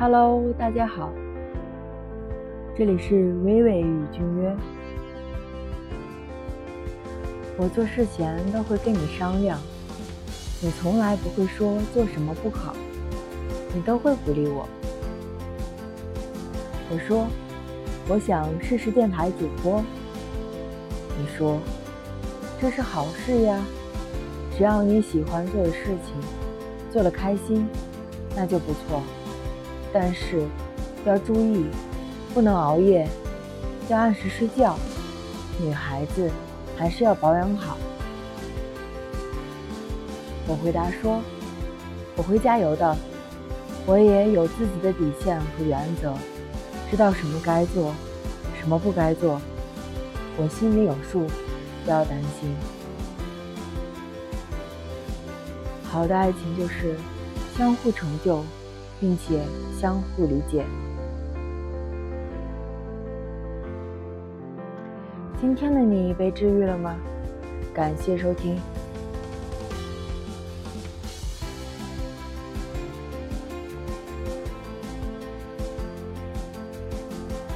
Hello，大家好，这里是微微与君约。我做事前都会跟你商量，你从来不会说做什么不好，你都会鼓励我。我说，我想试试电台主播。你说，这是好事呀，只要你喜欢做的事情，做得开心，那就不错。但是要注意，不能熬夜，要按时睡觉。女孩子还是要保养好。我回答说：“我会加油的，我也有自己的底线和原则，知道什么该做，什么不该做，我心里有数，不要担心。好的爱情就是相互成就。”并且相互理解。今天的你被治愈了吗？感谢收听。